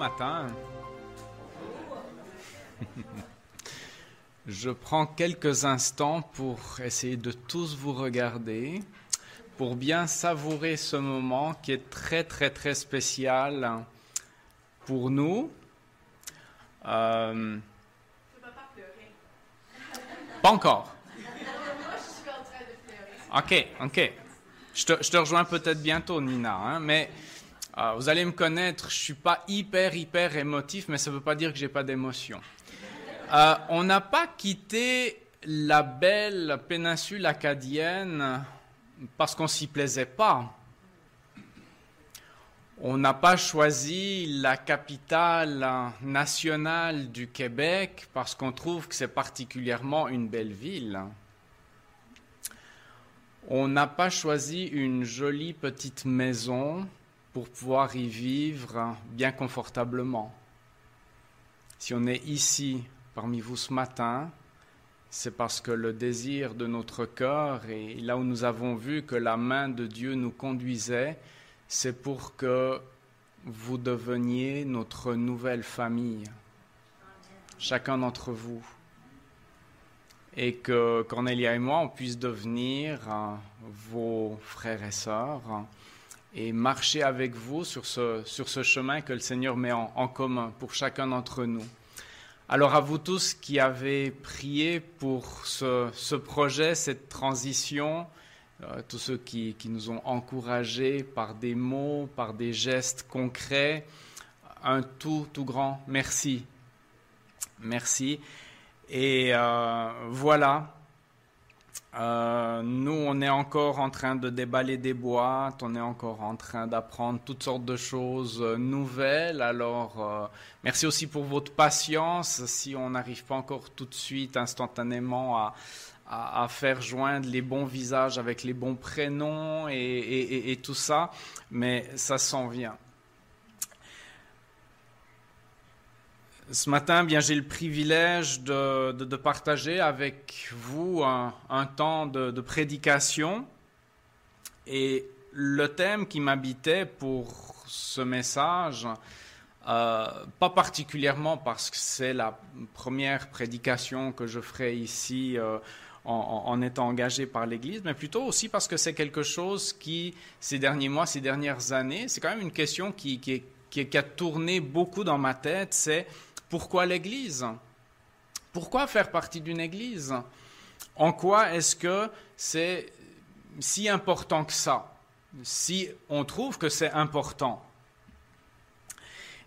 matin. Je prends quelques instants pour essayer de tous vous regarder, pour bien savourer ce moment qui est très très très spécial pour nous. Euh, pas encore. Ok, ok. Je te, je te rejoins peut-être bientôt, Nina, hein, mais euh, vous allez me connaître, je suis pas hyper, hyper émotif, mais ça ne veut pas dire que j'ai pas d'émotion. Euh, on n'a pas quitté la belle péninsule acadienne parce qu'on s'y plaisait pas. On n'a pas choisi la capitale nationale du Québec parce qu'on trouve que c'est particulièrement une belle ville. On n'a pas choisi une jolie petite maison pour pouvoir y vivre bien confortablement. Si on est ici parmi vous ce matin, c'est parce que le désir de notre cœur, et là où nous avons vu que la main de Dieu nous conduisait, c'est pour que vous deveniez notre nouvelle famille, chacun d'entre vous, et que Cornelia et moi, on puisse devenir vos frères et sœurs et marcher avec vous sur ce, sur ce chemin que le Seigneur met en, commun pour chacun d'entre nous. Alors à vous tous qui avez prié pour ce, ce projet, cette transition, euh, tous ceux qui, qui, nous ont encouragés par des mots, par des gestes concrets, un tout, tout grand merci. Merci. Et euh, voilà, euh, nous, on est encore en train de déballer des boîtes, on est encore en train d'apprendre toutes sortes de choses euh, nouvelles. Alors, euh, merci aussi pour votre patience. Si on n'arrive pas encore tout de suite, instantanément, à, faire joindre les bons visages avec les bons prénoms et tout ça, mais ça s'en vient. Ce matin, bien, j'ai le privilège de, partager avec vous un, temps de, prédication. Et le thème qui m'habitait pour ce message, euh, pas particulièrement parce que c'est la première prédication que je ferai ici euh, en, étant engagé par l'Église, mais plutôt aussi parce que c'est quelque chose qui, ces derniers mois, ces dernières années, c'est quand même une question qui, qui a tourné beaucoup dans ma tête, c'est pourquoi l'Église? Pourquoi faire partie d'une Église? En quoi est-ce que c'est si important que ça? Si on trouve que c'est important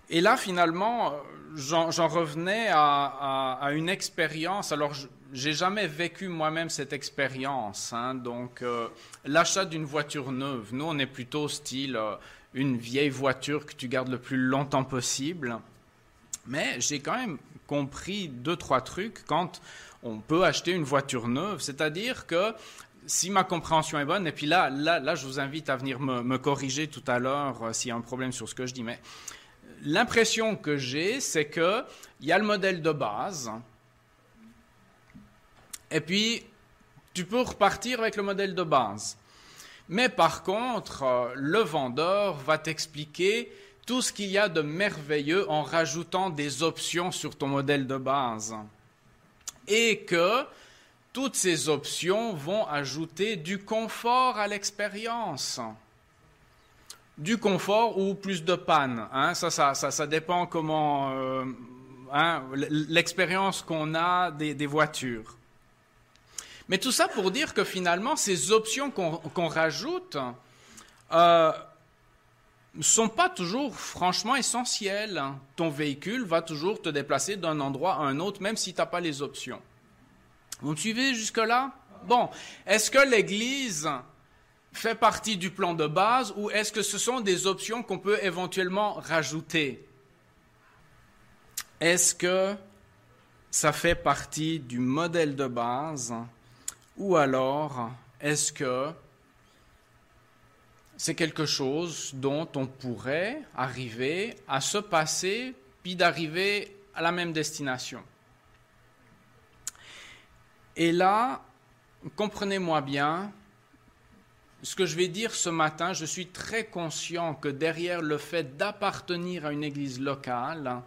et là, finalement, j'en revenais à, une expérience. Alors, j'ai jamais vécu moi-même cette expérience. Hein, donc, euh, l'achat d'une voiture neuve. Nous, on est plutôt style euh, une vieille voiture que tu gardes le plus longtemps possible. Mais j'ai quand même compris deux, trois trucs quand on peut acheter une voiture neuve. C'est-à-dire que si ma compréhension est bonne, et puis là, là, là je vous invite à venir me, corriger tout à l'heure euh, s'il y a un problème sur ce que je dis, mais l'impression que j'ai, c'est qu'il y a le modèle de base, et puis tu peux repartir avec le modèle de base. Mais par contre, euh, le vendeur va t'expliquer tout ce qu'il y a de merveilleux en rajoutant des options sur ton modèle de base. Et que toutes ces options vont ajouter du confort à l'expérience. Du confort ou plus de panne. Hein? Ça, ça, ça, ça, dépend comment euh, hein, l'expérience qu'on a des, voitures. Mais tout ça pour dire que finalement, ces options qu'on qu rajoute, euh, ne sont pas toujours franchement essentiels. Ton véhicule va toujours te déplacer d'un endroit à un autre, même si tu n'as pas les options. Vous me suivez jusque-là? Bon, est-ce que l'Église fait partie du plan de base ou est-ce que ce sont des options qu'on peut éventuellement rajouter? Est-ce que ça fait partie du modèle de base ou alors est-ce que c'est quelque chose dont on pourrait arriver à se passer, puis d'arriver à la même destination. Et là, comprenez-moi bien, ce que je vais dire ce matin, je suis très conscient que derrière le fait d'appartenir à une église locale,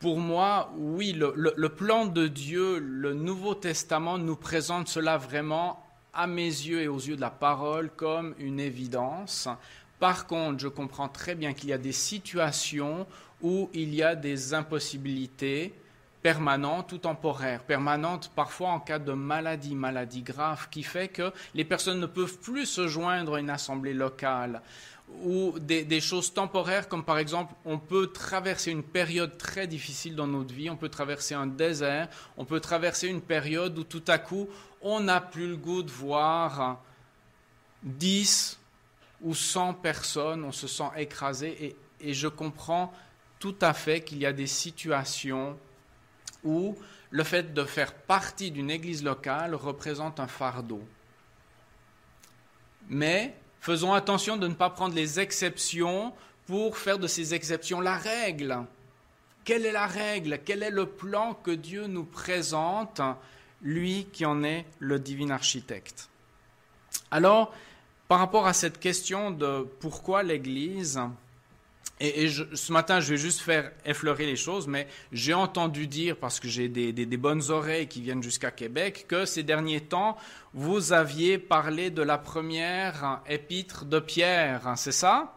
pour moi, oui, le, plan de Dieu, le Nouveau Testament nous présente cela vraiment à mes yeux et aux yeux de la parole comme une évidence. Par contre, je comprends très bien qu'il y a des situations où il y a des impossibilités permanentes ou temporaires, permanentes parfois en cas de maladie, maladie grave, qui fait que les personnes ne peuvent plus se joindre à une assemblée locale ou des, choses temporaires comme par exemple on peut traverser une période très difficile dans notre vie, on peut traverser un désert, on peut traverser une période où tout à coup on n'a plus le goût de voir 10 ou 100 personnes, on se sent écrasé et je comprends tout à fait qu'il y a des situations où le fait de faire partie d'une église locale représente un fardeau. Mais faisons attention de ne pas prendre les exceptions pour faire de ces exceptions la règle. Quelle est la règle? Quel est le plan que Dieu nous présente, lui qui en est le divin architecte? Alors, par rapport à cette question de pourquoi l'Église, et, ce matin, je vais juste faire effleurer les choses, mais j'ai entendu dire, parce que j'ai des, bonnes oreilles qui viennent jusqu'à Québec, que ces derniers temps, vous aviez parlé de la première épître de Pierre, c'est ça?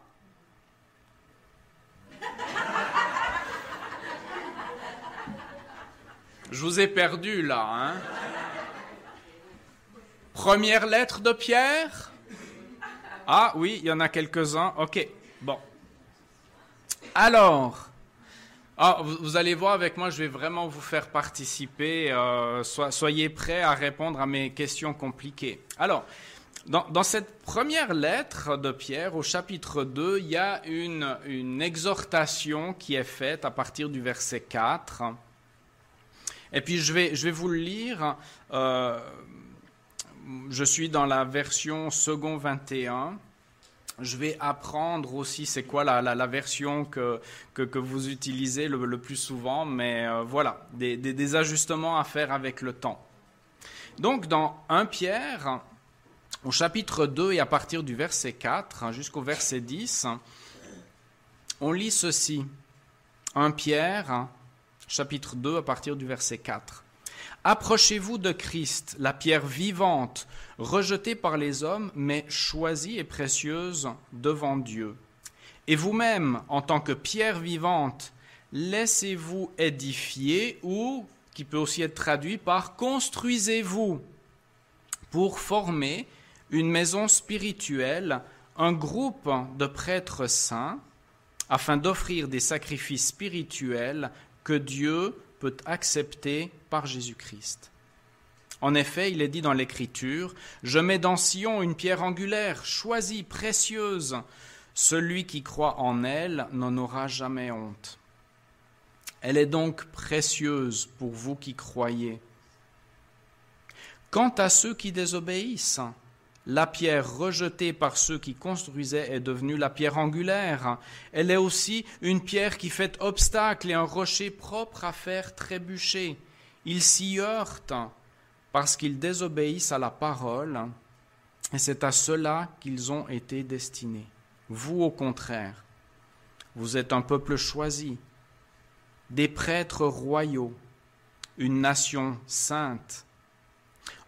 Je vous ai perdu là, hein? Première lettre de Pierre? Ah oui, il y en a quelques-uns. Ok, bon. Alors, ah, vous, allez voir avec moi, je vais vraiment vous faire participer. Euh, soyez prêts à répondre à mes questions compliquées. Alors, dans, cette première lettre de Pierre, au chapitre 2, il y a une, exhortation qui est faite à partir du verset 4. Et puis je vais, je vais vous le lire. Euh, je suis dans la version second 21 je vais apprendre aussi c'est quoi la, version que, que, vous utilisez le, plus souvent, mais euh, voilà, des, ajustements à faire avec le temps. Donc dans 1 Pierre, au chapitre 2 et à partir du verset 4 jusqu'au verset 10, on lit ceci. 1 Pierre, chapitre 2 à partir du verset 4. Approchez-vous de Christ, la pierre vivante, rejetée par les hommes, mais choisie et précieuse devant Dieu. Et vous-même, en tant que pierre vivante, laissez-vous édifier ou, qui peut aussi être traduit par construisez-vous pour former une maison spirituelle, un groupe de prêtres saints, afin d'offrir des sacrifices spirituels que Dieu peut accepter par Jésus-Christ. En effet, il est dit dans l'Écriture, Je mets dans Sion une pierre angulaire, choisie, précieuse. Celui qui croit en elle n'en aura jamais honte. Elle est donc précieuse pour vous qui croyez. Quant à ceux qui désobéissent, la pierre rejetée par ceux qui construisaient est devenue la pierre angulaire. Elle est aussi une pierre qui fait obstacle et un rocher propre à faire trébucher. Ils s'y heurtent parce qu'ils désobéissent à la parole et c'est à cela qu'ils ont été destinés. Vous, au contraire, vous êtes un peuple choisi, des prêtres royaux, une nation sainte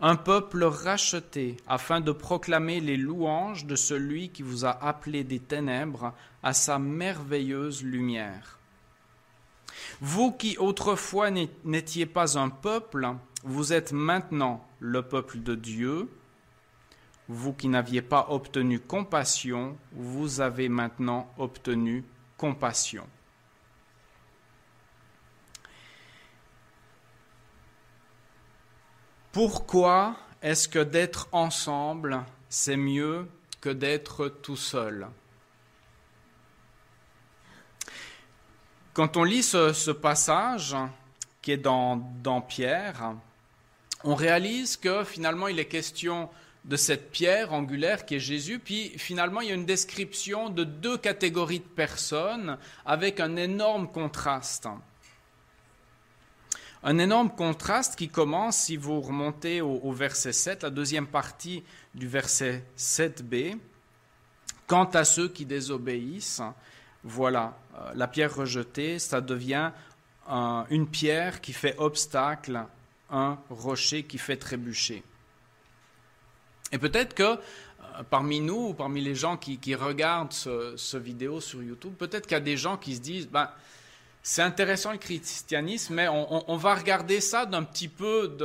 un peuple racheté, afin de proclamer les louanges de celui qui vous a appelé des ténèbres à sa merveilleuse lumière. Vous qui autrefois n'étiez pas un peuple, vous êtes maintenant le peuple de Dieu. Vous qui n'aviez pas obtenu compassion, vous avez maintenant obtenu compassion. Pourquoi est-ce que d'être ensemble, c'est mieux que d'être tout seul? Quand on lit ce, passage qui est dans, dans Pierre, on réalise que finalement il est question de cette pierre angulaire qui est Jésus, puis finalement il y a une description de deux catégories de personnes avec un énorme contraste. Un énorme contraste qui commence, si vous remontez au, verset 7, la deuxième partie du verset 7b. Quant à ceux qui désobéissent, voilà, euh, la pierre rejetée, ça devient une pierre qui fait obstacle, un rocher qui fait trébucher. Et peut-être que euh, parmi nous, ou parmi les gens qui, regardent ce, vidéo sur YouTube, peut-être qu'il y a des gens qui se disent, ben, c'est intéressant le christianisme, mais on, va regarder ça d'un petit peu,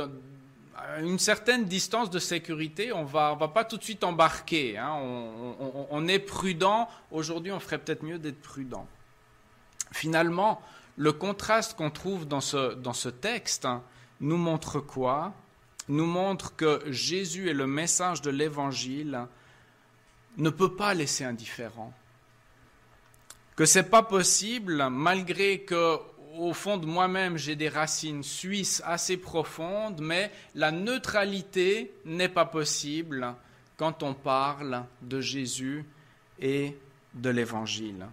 une certaine distance de sécurité. On va, va pas tout de suite embarquer. Hein. On, est prudent. Aujourd'hui, on ferait peut-être mieux d'être prudent. Finalement, le contraste qu'on trouve dans ce, dans ce texte hein, nous montre quoi? Nous montre que Jésus et le message de l'Évangile ne peut pas laisser indifférent. Que c'est pas possible, malgré que au fond de moi-même j'ai des racines suisses assez profondes, mais la neutralité n'est pas possible quand on parle de Jésus et de l'Évangile.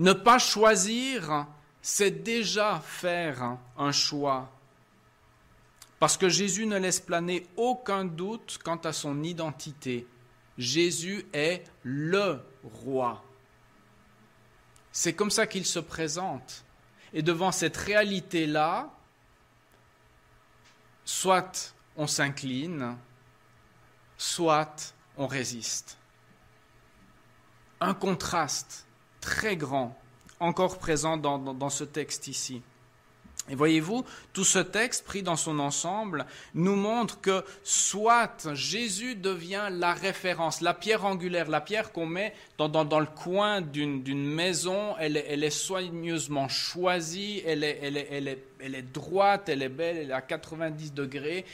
Ne pas choisir, c'est déjà faire un choix. Parce que Jésus ne laisse planer aucun doute quant à son identité. Jésus est le roi. C'est comme ça qu'il se présente. Et devant cette réalité-là, soit on s'incline, soit on résiste. Un contraste très grand, encore présent dans, dans ce texte ici. Et voyez-vous, tout ce texte pris dans son ensemble nous montre que soit Jésus devient la référence, la pierre angulaire, la pierre qu'on met dans, le coin d'une maison, elle est, soigneusement choisie, elle est droite, elle est belle, elle est à 90 degrés,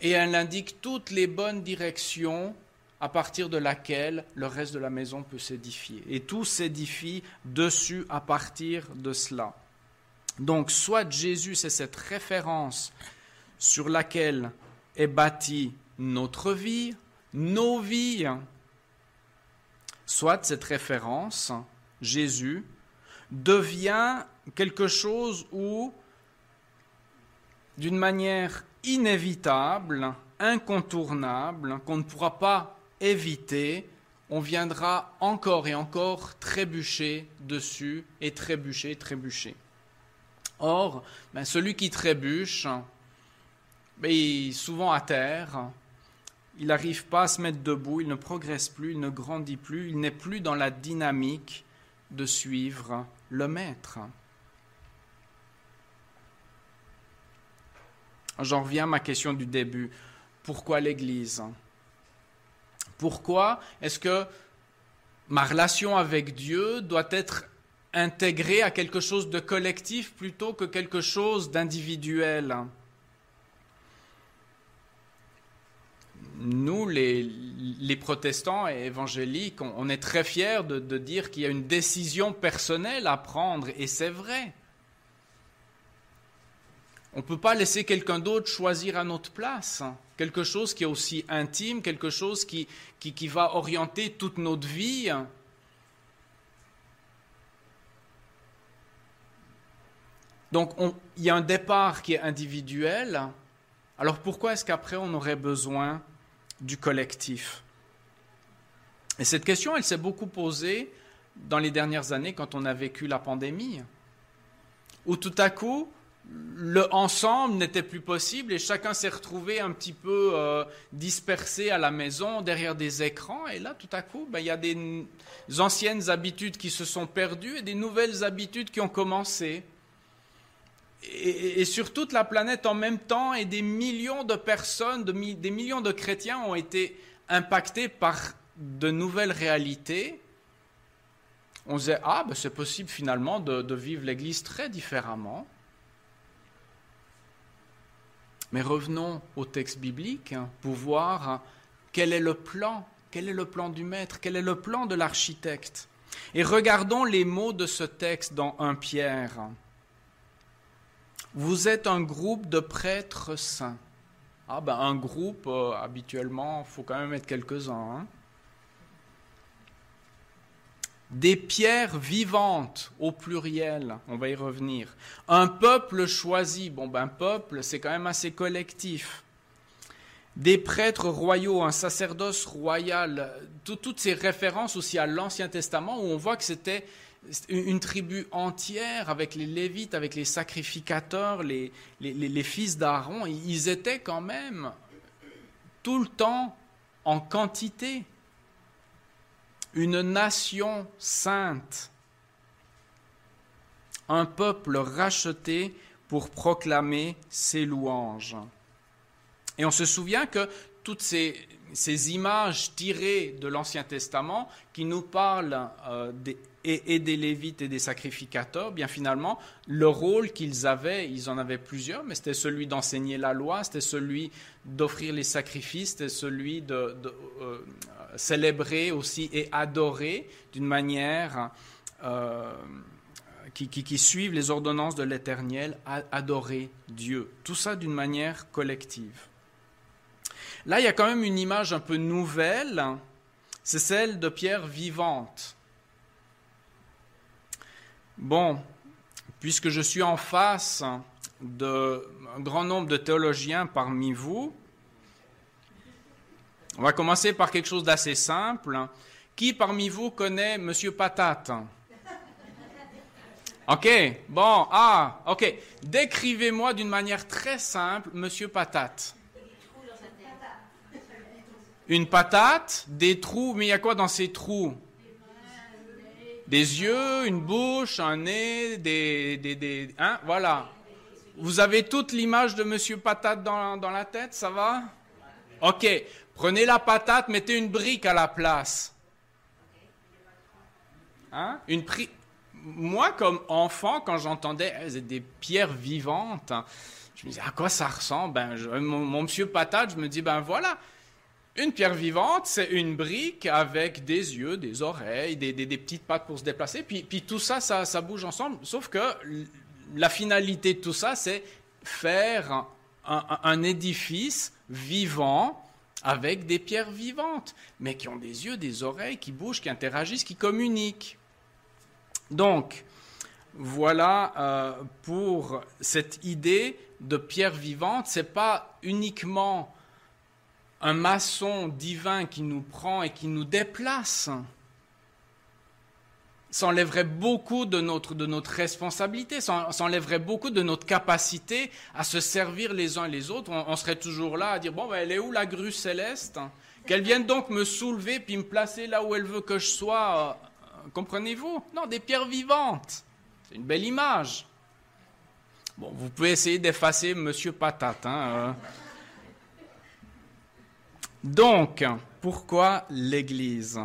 et elle indique toutes les bonnes directions à partir de laquelle le reste de la maison peut s'édifier. Et tout s'édifie dessus à partir de cela. Donc, soit Jésus, c'est cette référence sur laquelle est bâtie notre vie, nos vies, soit cette référence, Jésus, devient quelque chose où, d'une manière inévitable, incontournable, qu'on ne pourra pas éviter, on viendra encore et encore trébucher dessus et trébucher, trébucher. Or, ben, celui qui trébuche, ben, il est souvent à terre, il n'arrive pas à se mettre debout, il ne progresse plus, il ne grandit plus, il n'est plus dans la dynamique de suivre le maître. J'en reviens à ma question du début. Pourquoi l'Église? Pourquoi est-ce que ma relation avec Dieu doit être intégré à quelque chose de collectif plutôt que quelque chose d'individuel. Nous, les, protestants et évangéliques, on, est très fiers de, dire qu'il y a une décision personnelle à prendre, et c'est vrai. On ne peut pas laisser quelqu'un d'autre choisir à notre place. Quelque chose qui est aussi intime, quelque chose qui, qui, qui va orienter toute notre vie. Donc il y a un départ qui est individuel. Alors pourquoi est-ce qu'après on aurait besoin du collectif? Et cette question, elle s'est beaucoup posée dans les dernières années quand on a vécu la pandémie, où tout à coup, le ensemble n'était plus possible et chacun s'est retrouvé un petit peu euh, dispersé à la maison derrière des écrans. Et là, tout à coup, ben, il y a des anciennes habitudes qui se sont perdues et des nouvelles habitudes qui ont commencé et, sur toute la planète en même temps, et des millions de personnes, des millions de chrétiens ont été impactés par de nouvelles réalités. On disait, ah, ben c'est possible finalement de, vivre l'Église très différemment. Mais revenons au texte biblique hein, pour voir quel est le plan, quel est le plan du maître, quel est le plan de l'architecte. Et regardons les mots de ce texte dans 1 Pierre. Vous êtes un groupe de prêtres saints. Ah ben un groupe, euh, habituellement, il faut quand même être quelques-uns. Hein. des pierres vivantes au pluriel, on va y revenir. Un peuple choisi, bon ben peuple, c'est quand même assez collectif. Des prêtres royaux, un sacerdoce royal, toutes ces références aussi à l'Ancien Testament où on voit que c'était une tribu entière avec les Lévites, avec les sacrificateurs, les, fils d'Aaron, ils étaient quand même tout le temps en quantité. Une nation sainte, un peuple racheté pour proclamer ses louanges. Et on se souvient que toutes ces, images tirées de l'Ancien Testament qui nous parlent euh, des, et, des Lévites et des sacrificateurs, bien finalement, le rôle qu'ils avaient, ils en avaient plusieurs, mais c'était celui d'enseigner la loi, c'était celui d'offrir les sacrifices, c'était celui de, euh, célébrer aussi et adorer d'une manière euh, qui, qui, suivent les ordonnances de l'Éternel, adorer Dieu. Tout ça d'une manière collective. Là, il y a quand même une image un peu nouvelle, c'est celle de pierre vivante. Bon, puisque je suis en face d'un grand nombre de théologiens parmi vous, on va commencer par quelque chose d'assez simple. Qui parmi vous connaît M. Patate? Ok, bon, ah, ok. Décrivez-moi d'une manière très simple M. Patate. Une patate, des trous, mais il y a quoi dans ces trous? Des yeux, une bouche, un nez, des... des, des hein, voilà. Vous avez toute l'image de M. Patate dans, dans la tête, ça va? Ok, Prenez la patate, mettez une brique à la place. Hein? Une Moi, comme enfant, quand j'entendais des pierres vivantes, je me disais à quoi ça ressemble? Ben, mon, monsieur patate, je me dis ben voilà, une pierre vivante, c'est une brique avec des yeux, des oreilles, des, petites pattes pour se déplacer. Puis, tout ça, ça, bouge ensemble. Sauf que la finalité de tout ça, c'est faire un édifice vivant avec des pierres vivantes, mais qui ont des yeux, des oreilles, qui bougent, qui interagissent, qui communiquent. Donc, voilà euh, pour cette idée de pierre vivante. Ce n'est pas uniquement un maçon divin qui nous prend et qui nous déplace s'enlèverait beaucoup de notre, de notre responsabilité, s'enlèverait beaucoup de notre capacité à se servir les uns les autres. On, serait toujours là à dire, bon, ben, elle est où la grue céleste? Qu'elle vienne donc me soulever puis me placer là où elle veut que je sois. Euh, comprenez-vous? Non, des pierres vivantes. C'est une belle image. Bon, vous pouvez essayer d'effacer Monsieur Patate. Hein, euh. Donc, pourquoi l'Église?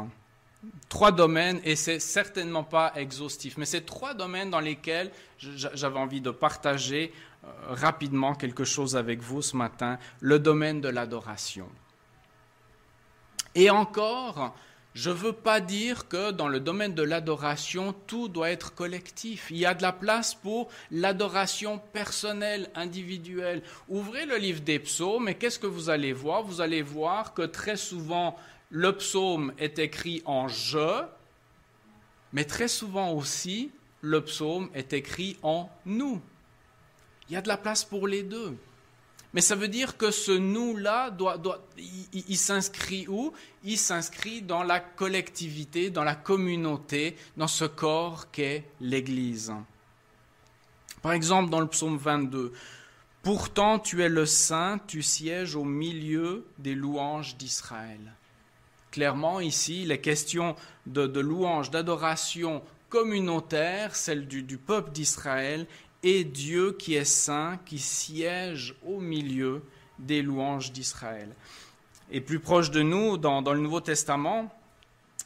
Trois domaines, et c'est certainement pas exhaustif, mais c'est trois domaines dans lesquels j'avais envie de partager euh, rapidement quelque chose avec vous ce matin, le domaine de l'adoration. Et encore, je ne veux pas dire que dans le domaine de l'adoration, tout doit être collectif. Il y a de la place pour l'adoration personnelle, individuelle. Ouvrez le livre des psaumes et qu'est-ce que vous allez voir? Vous allez voir que très souvent, le psaume est écrit en je, mais très souvent aussi, le psaume est écrit en nous. Il y a de la place pour les deux. Mais ça veut dire que ce nous-là, doit, doit, il, s'inscrit où? Il s'inscrit dans la collectivité, dans la communauté, dans ce corps qu'est l'Église. Par exemple, dans le psaume 22, Pourtant tu es le Saint, tu sièges au milieu des louanges d'Israël. Clairement, ici, les questions de, de louange, d'adoration communautaire, celle du, peuple d'Israël, et Dieu qui est saint, qui siège au milieu des louanges d'Israël. Et plus proche de nous, dans, le Nouveau Testament,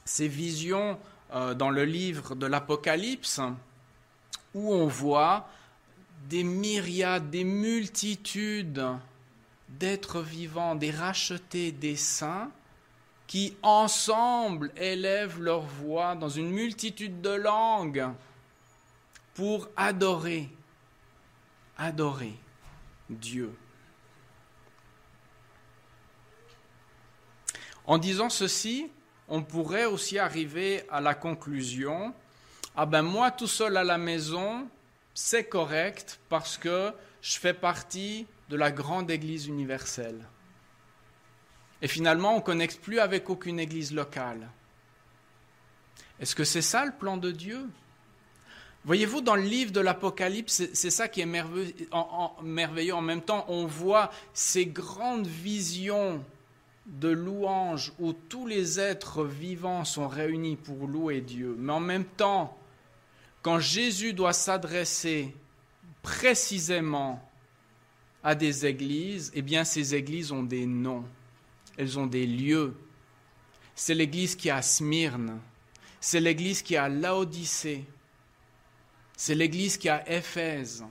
ces visions euh, dans le livre de l'Apocalypse, où on voit des myriades, des multitudes d'êtres vivants, des rachetés, des saints, qui ensemble élèvent leur voix dans une multitude de langues pour adorer, adorer Dieu. En disant ceci, on pourrait aussi arriver à la conclusion, ah ben moi tout seul à la maison, c'est correct parce que je fais partie de la grande Église universelle. Et finalement, on ne connecte plus avec aucune Église locale. Est-ce que c'est ça le plan de Dieu? Voyez-vous, dans le livre de l'Apocalypse, c'est ça qui est merveilleux en, même temps, on voit ces grandes visions de louanges où tous les êtres vivants sont réunis pour louer Dieu. Mais en même temps, quand Jésus doit s'adresser précisément à des églises, eh bien ces églises ont des noms, elles ont des lieux. C'est l'église qui est à Smyrne, c'est l'église qui est à c'est l'église qui à Éphèse,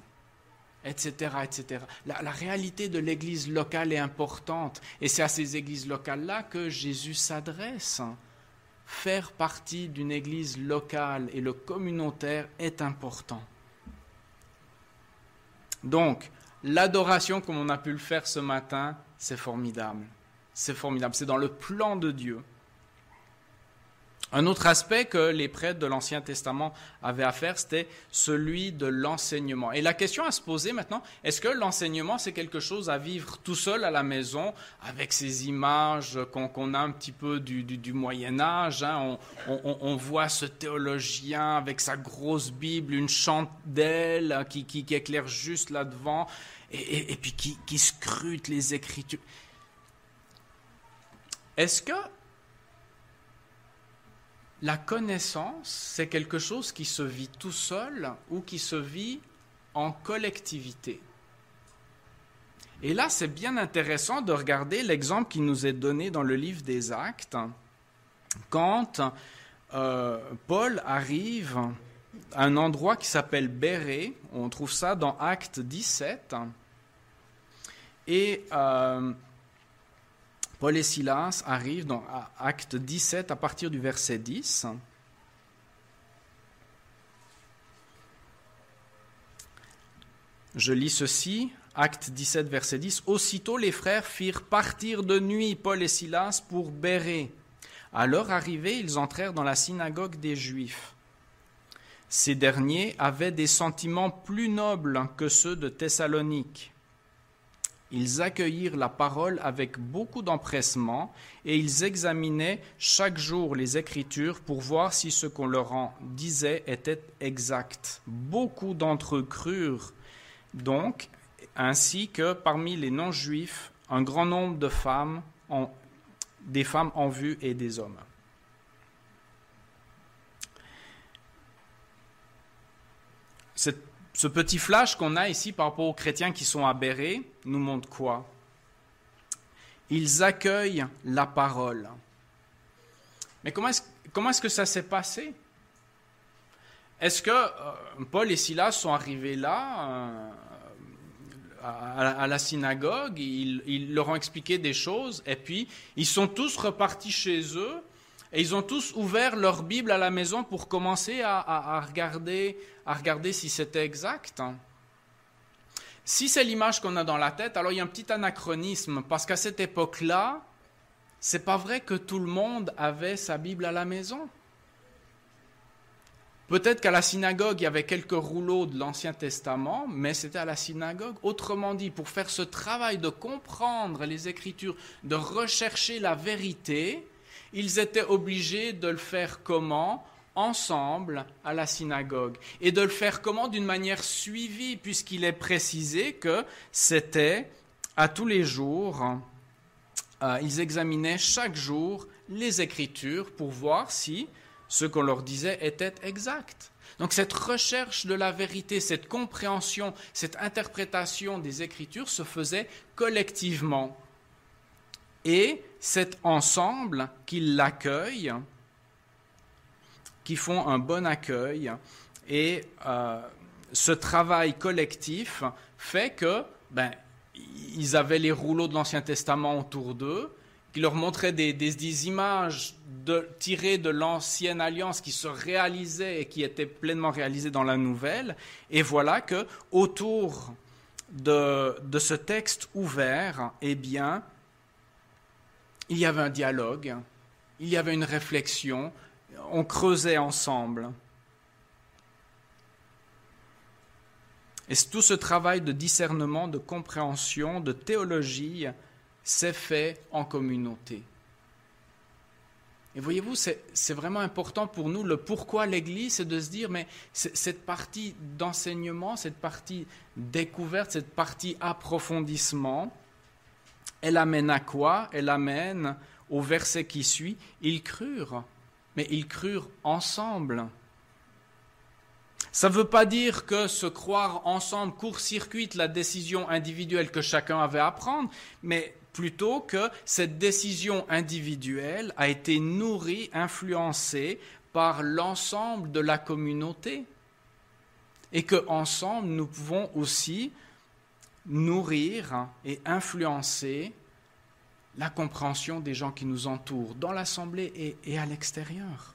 etc. etc. La, la réalité de l'église locale est importante et c'est à ces églises locales-là que Jésus s'adresse. Faire partie d'une église locale et le communautaire est important. Donc, l'adoration comme on a pu le faire ce matin, c'est formidable. C'est formidable. C'est dans le plan de Dieu. Un autre aspect que les prêtres de l'Ancien Testament avaient à faire, c'était celui de l'enseignement. Et la question à se poser maintenant, est-ce que l'enseignement, c'est quelque chose à vivre tout seul à la maison, avec ces images qu'on a un petit peu du, Moyen Âge hein? on, voit ce théologien avec sa grosse Bible, une chandelle qui, éclaire juste là-devant, et, puis qui scrute les Écritures. Est-ce que la connaissance, c'est quelque chose qui se vit tout seul ou qui se vit en collectivité. Et là, c'est bien intéressant de regarder l'exemple qui nous est donné dans le livre des Actes, quand euh, Paul arrive à un endroit qui s'appelle Béré, on trouve ça dans Acte 17, et euh, Paul et Silas arrivent dans Acte 17 à partir du verset 10. Je lis ceci, Acte 17, verset 10. Aussitôt les frères firent partir de nuit Paul et Silas pour Béré. À leur arrivée, ils entrèrent dans la synagogue des Juifs. Ces derniers avaient des sentiments plus nobles que ceux de Thessalonique ils accueillirent la parole avec beaucoup d'empressement et ils examinaient chaque jour les Écritures pour voir si ce qu'on leur en disait était exact. Beaucoup d'entre eux crurent donc, ainsi que parmi les non-juifs, un grand nombre de femmes, des femmes en vue et des hommes. Ce petit flash qu'on a ici par rapport aux chrétiens qui sont aberrés nous montre quoi? Ils accueillent la parole. Mais comment est-ce, que ça s'est passé? Est-ce que euh, Paul et Silas sont arrivés là euh, à, la synagogue, ils leur ont expliqué des choses, et puis ils sont tous repartis chez eux et ils ont tous ouvert leur Bible à la maison pour commencer à, regarder, à regarder si c'était exact. Si c'est l'image qu'on a dans la tête, alors il y a un petit anachronisme, parce qu'à cette époque-là, c'est pas vrai que tout le monde avait sa Bible à la maison. Peut-être qu'à la synagogue, il y avait quelques rouleaux de l'Ancien Testament, mais c'était à la synagogue. Autrement dit, pour faire ce travail de comprendre les Écritures, de rechercher la vérité, ils étaient obligés de le faire comment? Ensemble à la synagogue. Et de le faire comment? D'une manière suivie, puisqu'il est précisé que c'était à tous les jours. Euh, ils examinaient chaque jour les Écritures pour voir si ce qu'on leur disait était exact. Donc cette recherche de la vérité, cette compréhension, cette interprétation des Écritures se faisait collectivement. Et c'est ensemble qu'ils l'accueillent, qui font un bon accueil. Et euh, ce travail collectif fait que ben, ils avaient les rouleaux de l'Ancien Testament autour d'eux, qui leur montraient des, des, images tirées de l'ancienne alliance qui se réalisaient et qui étaient pleinement réalisées dans la nouvelle. Et voilà que autour de, de ce texte ouvert, eh bien, il y avait un dialogue il y avait une réflexion, on creusait ensemble. Et tout ce travail de discernement, de compréhension, de théologie s'est fait en communauté. Et voyez-vous, c'est vraiment important pour nous. Le pourquoi l'Église, c'est de se dire, mais cette partie d'enseignement, cette partie découverte, cette partie approfondissement, elle amène à quoi? Elle amène au verset qui suit, ils crurent, mais ils crurent ensemble. Ça ne veut pas dire que se croire ensemble court-circuite la décision individuelle que chacun avait à prendre, mais plutôt que cette décision individuelle a été nourrie, influencée par l'ensemble de la communauté. Et que ensemble nous pouvons aussi nourrir et influencer la compréhension des gens qui nous entourent, dans l'Assemblée et, à l'extérieur.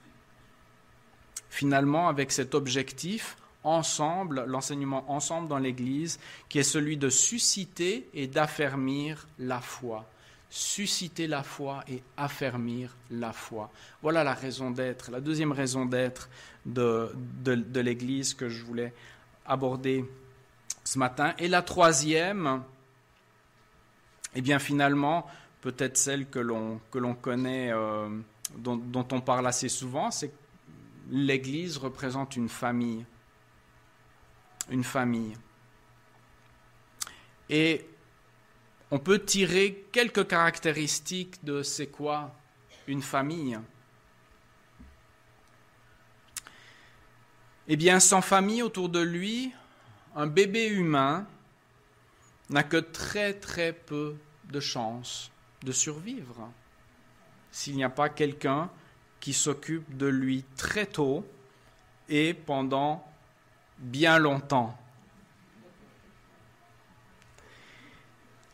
Finalement, avec cet objectif, ensemble, l'enseignement ensemble dans l'Église, qui est celui de susciter et d'affermir la foi. Susciter la foi et affermir la foi. Voilà la raison d'être, la deuxième raison d'être de, de, l'Église que je voulais aborder ce matin. Et la troisième, eh bien finalement, peut-être celle que l'on, connaît, euh, dont, dont on parle assez souvent, c'est que l'Église représente une famille une famille. Et on peut tirer quelques caractéristiques de c'est quoi une famille. Eh bien, sans famille autour de lui, un bébé humain n'a que très très peu de chances de survivre s'il n'y a pas quelqu'un qui s'occupe de lui très tôt et pendant bien longtemps.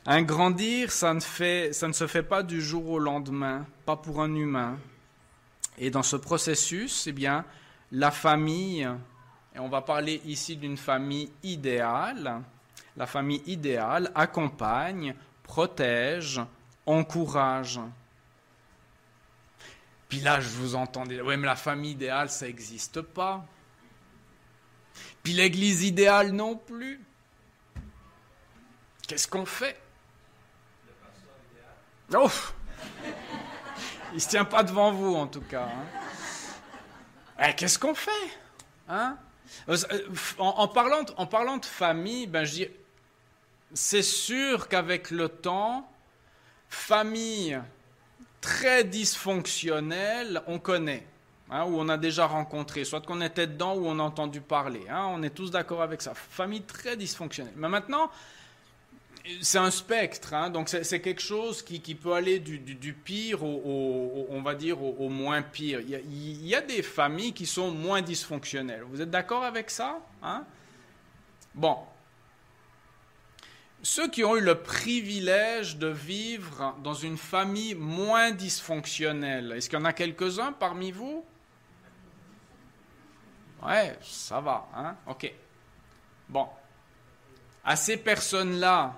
Un grandir, ça ne, se fait pas du jour au lendemain, pas pour un humain. Et dans ce processus, eh bien, la famille, et on va parler ici d'une famille idéale, la famille idéale accompagne, protège, encourage. Puis là, je vous entendais, oui, mais la famille idéale, ça n'existe pas. Puis l'église idéale non plus. Qu'est-ce qu'on fait? Il ne se tient pas devant vous en tout cas. Hein. Eh, qu'est-ce qu'on fait hein? Euh, en, parlant, en parlant de famille, ben, je dis, c'est sûr qu'avec le temps, famille très dysfonctionnelle, on connaît. Hein, où on a déjà rencontré, soit qu'on était dedans ou on a entendu parler. Hein, on est tous d'accord avec ça. Famille très dysfonctionnelle. Mais maintenant, c'est un spectre, hein, donc c'est quelque chose qui, peut aller du, pire au, on va dire, au, moins pire. Il y, a, des familles qui sont moins dysfonctionnelles. Vous êtes d'accord avec ça Bon. Ceux qui ont eu le privilège de vivre dans une famille moins dysfonctionnelle, est-ce qu'il y en a quelques-uns parmi vous? Ouais, ça va, hein? Ok. Bon. À ces personnes-là,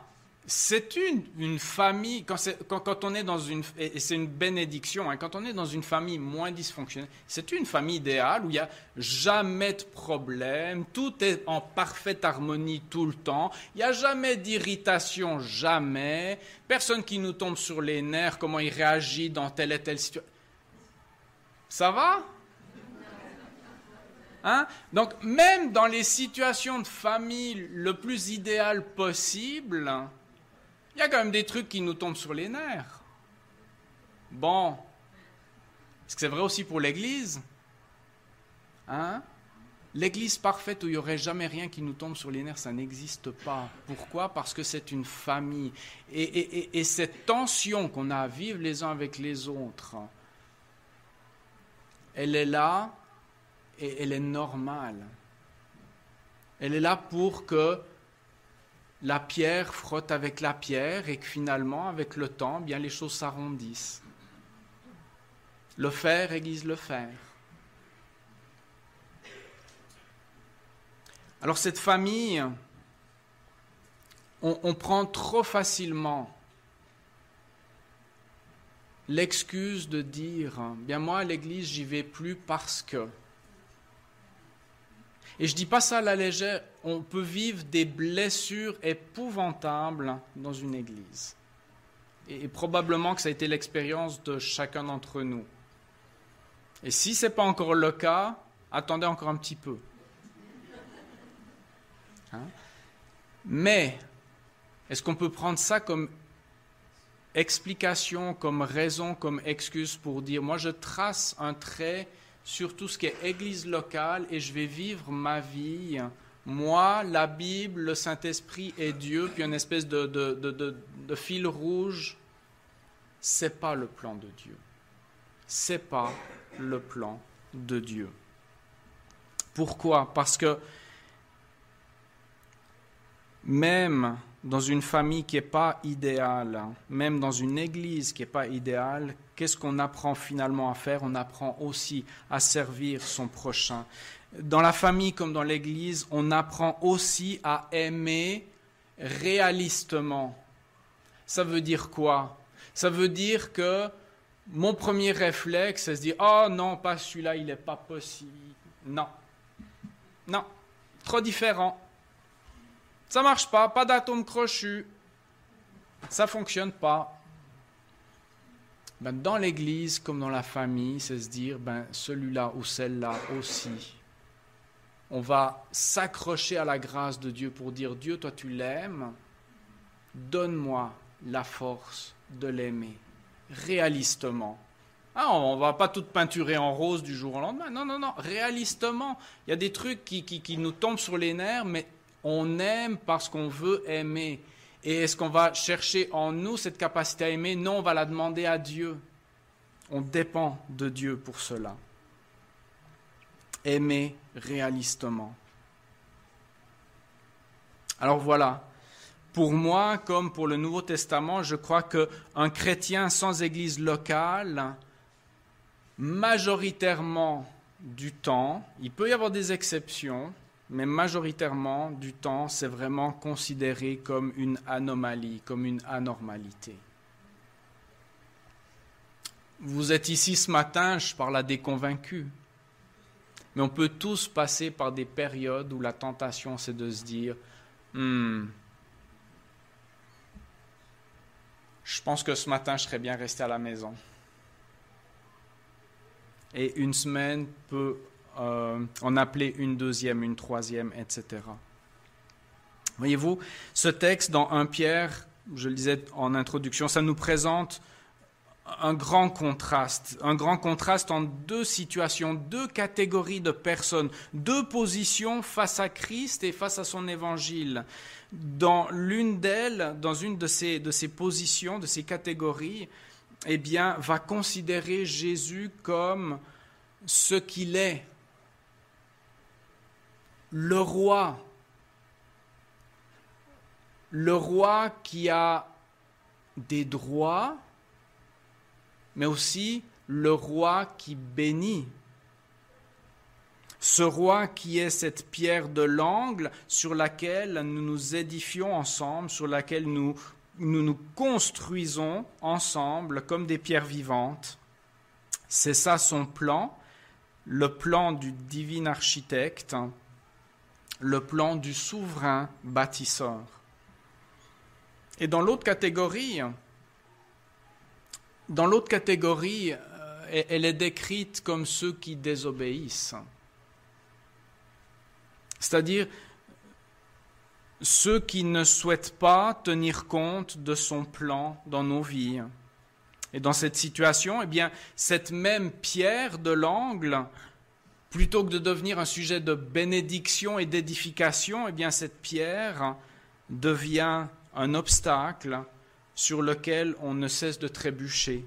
c'est une, famille, quand, on est dans une, et c'est une bénédiction, hein, quand on est dans une famille moins dysfonctionnelle, c'est une famille idéale où il n'y a jamais de problème, tout est en parfaite harmonie tout le temps, il n'y a jamais d'irritation, jamais, personne qui nous tombe sur les nerfs, comment il réagit dans telle et telle situation. Ça va? Hein? Donc même dans les situations de famille le plus idéal possible, il y a quand même des trucs qui nous tombent sur les nerfs. Bon, est-ce que c'est vrai aussi pour l'Église? Hein? L'Église parfaite où il n'y aurait jamais rien qui nous tombe sur les nerfs, ça n'existe pas. Pourquoi? Parce que c'est une famille. et cette tension qu'on a à vivre les uns avec les autres, elle est là et elle est normale. Elle est là pour que la pierre frotte avec la pierre et que finalement, avec le temps, bien les choses s'arrondissent. Le fer aiguise le fer. Alors cette famille, on, prend trop facilement l'excuse de dire bien moi à l'église j'y vais plus parce que et je dis pas ça à la légère, on peut vivre des blessures épouvantables dans une église. Et, probablement que ça a été l'expérience de chacun d'entre nous. Et si ce n'est pas encore le cas, attendez encore un petit peu. Hein? Mais, est-ce qu'on peut prendre ça comme explication, comme raison, comme excuse pour dire, moi je trace un trait sur tout ce qui est église locale et je vais vivre ma vie, moi, la Bible, le Saint-Esprit et Dieu, puis une espèce de, de, de, de fil rouge, c'est pas le plan de Dieu. C'est pas le plan de Dieu. Pourquoi? Parce que même dans une famille qui n'est pas idéale, même dans une église qui n'est pas idéale, qu'est-ce qu'on apprend finalement à faire? On apprend aussi à servir son prochain. Dans la famille comme dans l'église, on apprend aussi à aimer réalistement. Ça veut dire quoi? Ça veut dire que mon premier réflexe, c'est de se dire Oh non, pas celui-là, il n'est pas possible. Non. Non. Trop différent. Ça marche pas, pas d'atome crochu. Ça fonctionne pas. Ben, dans l'église comme dans la famille, c'est se dire ben, celui-là ou celle-là aussi. On va s'accrocher à la grâce de Dieu pour dire Dieu, toi tu l'aimes, donne-moi la force de l'aimer réalistement. Ah, on ne va pas tout peinturer en rose du jour au lendemain. Non, non, non, réalistement. Il y a des trucs qui, qui, qui nous tombent sur les nerfs, mais on aime parce qu'on veut aimer. Et est-ce qu'on va chercher en nous cette capacité à aimer? Non, on va la demander à Dieu. On dépend de Dieu pour cela. Aimer réalistement. Alors voilà, pour moi, comme pour le Nouveau Testament, je crois qu'un chrétien sans église locale, majoritairement du temps, il peut y avoir des exceptions, mais majoritairement du temps, c'est vraiment considéré comme une anomalie, comme une anormalité. Vous êtes ici ce matin, je parle à des convaincus. Mais on peut tous passer par des périodes où la tentation, c'est de se dire, hmm, je pense que ce matin, je serais bien resté à la maison. Et une semaine peut euh, en appeler une deuxième, une troisième, etc. Voyez-vous, ce texte dans 1 Pierre, je le disais en introduction, ça nous présente un grand contraste, un grand contraste en deux situations, deux catégories de personnes, deux positions face à Christ et face à son évangile. Dans l'une d'elles, dans une de ces, de ces positions, de ces catégories, eh bien, va considérer Jésus comme ce qu'il est, le roi, le roi qui a des droits, mais aussi le roi qui bénit. Ce roi qui est cette pierre de l'angle sur laquelle nous nous édifions ensemble, sur laquelle nous nous, construisons ensemble comme des pierres vivantes. C'est ça son plan, le plan du divin architecte, le plan du souverain bâtisseur. Et dans l'autre catégorie, dans l'autre catégorie, euh, elle est décrite comme ceux qui désobéissent. C'est-à-dire ceux qui ne souhaitent pas tenir compte de son plan dans nos vies. Et dans cette situation, eh bien, cette même pierre de l'angle, plutôt que de devenir un sujet de bénédiction et d'édification, eh cette pierre devient un obstacle sur lequel on ne cesse de trébucher.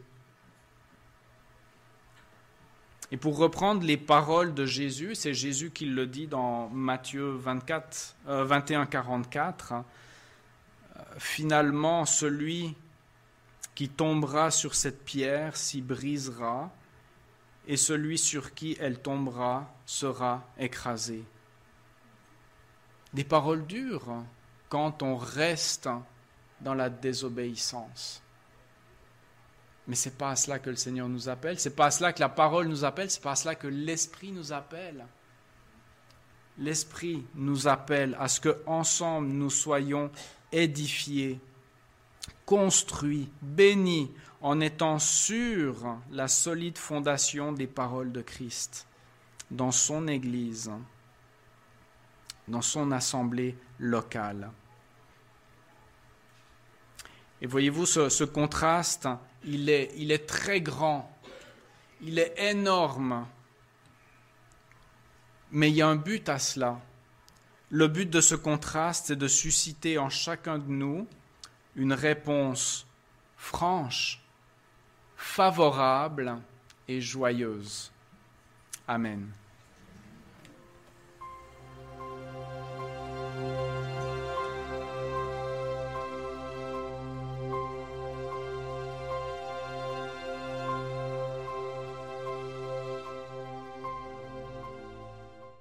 Et pour reprendre les paroles de Jésus, c'est Jésus qui le dit dans Matthieu 24, 21, 44, finalement celui qui tombera sur cette pierre s'y brisera, et celui sur qui elle tombera sera écrasé. Des paroles dures quand on reste dans la désobéissance. Mais c'est pas à cela que le Seigneur nous appelle, c'est pas à cela que la parole nous appelle, c'est pas à cela que l'Esprit nous appelle. L'Esprit nous appelle à ce que ensemble nous soyons édifiés, construits, bénis, en étant sur la solide fondation des paroles de Christ, dans son Église, dans son assemblée locale. Et voyez-vous, ce, contraste, il est, il est très grand, il est énorme, mais il y a un but à cela. Le but de ce contraste, c'est de susciter en chacun de nous une réponse franche, favorable et joyeuse. Amen.